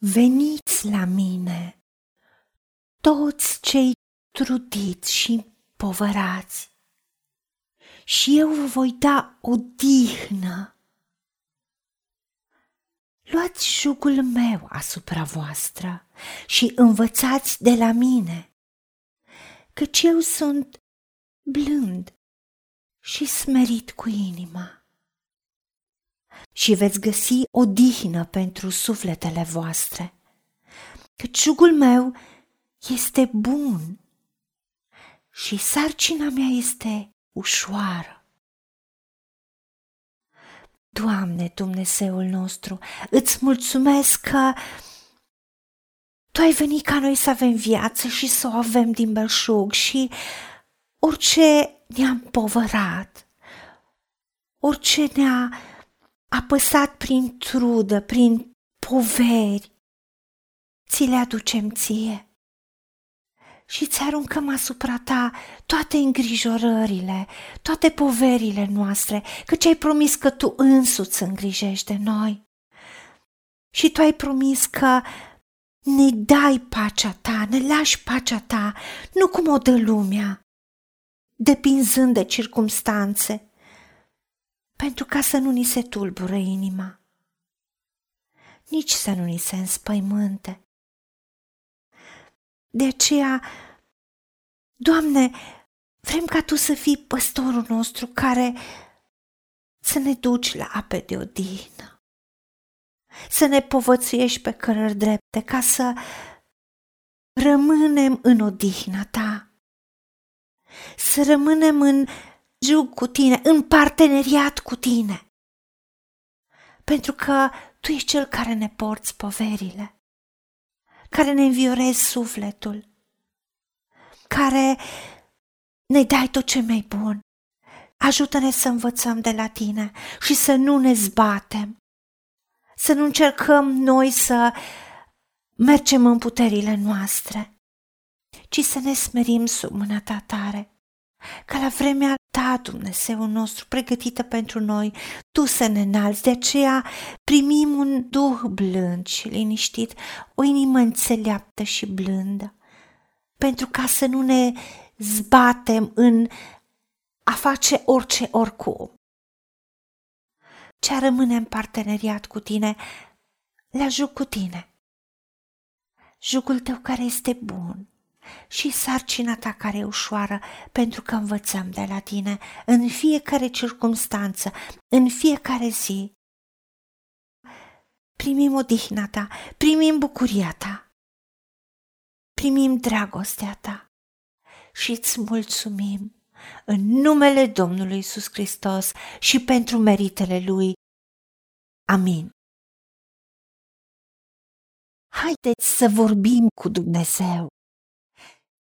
Veniți la mine, toți cei trudiți și povărați, și eu vă voi da o dihnă. Luați jugul meu asupra voastră și învățați de la mine, căci eu sunt blând și smerit cu inima. Și veți găsi o dihnă pentru sufletele voastre, căci jugul meu este bun și sarcina mea este ușoară. Doamne, Dumnezeul nostru, îți mulțumesc că Tu ai venit ca noi să avem viață și să o avem din belșug și orice ne-am povărat, orice ne-a apăsat prin trudă, prin poveri, ți le aducem ție și ți aruncăm asupra ta toate îngrijorările, toate poverile noastre, căci ai promis că tu însuți îngrijești de noi. Și tu ai promis că ne dai pacea ta, ne lași pacea ta, nu cum o dă lumea, depinzând de circumstanțe, pentru ca să nu ni se tulbură inima, nici să nu ni se înspăimânte. De aceea, Doamne, vrem ca Tu să fii păstorul nostru care să ne duci la ape de odihnă, să ne povățuiești pe cărări drepte, ca să rămânem în odihna Ta, să rămânem în jug cu Tine, în parteneriat cu Tine, pentru că Tu ești Cel care ne porți poverile care ne înviorezi sufletul, care ne dai tot ce mai bun. Ajută-ne să învățăm de la tine și să nu ne zbatem, să nu încercăm noi să mergem în puterile noastre, ci să ne smerim sub mâna ta tare, ca la vremea ta, Dumnezeu nostru, pregătită pentru noi, Tu să ne înalți. De aceea primim un duh blând și liniștit, o inimă înțeleaptă și blândă, pentru ca să nu ne zbatem în a face orice oricum. Ce rămâne în parteneriat cu tine, la juc cu tine. Jugul tău care este bun, și sarcina ta care e ușoară, pentru că învățăm de la tine în fiecare circunstanță, în fiecare zi. Primim odihna ta, primim bucuria ta, primim dragostea ta și îți mulțumim în numele Domnului Isus Hristos și pentru meritele Lui. Amin. Haideți să vorbim cu Dumnezeu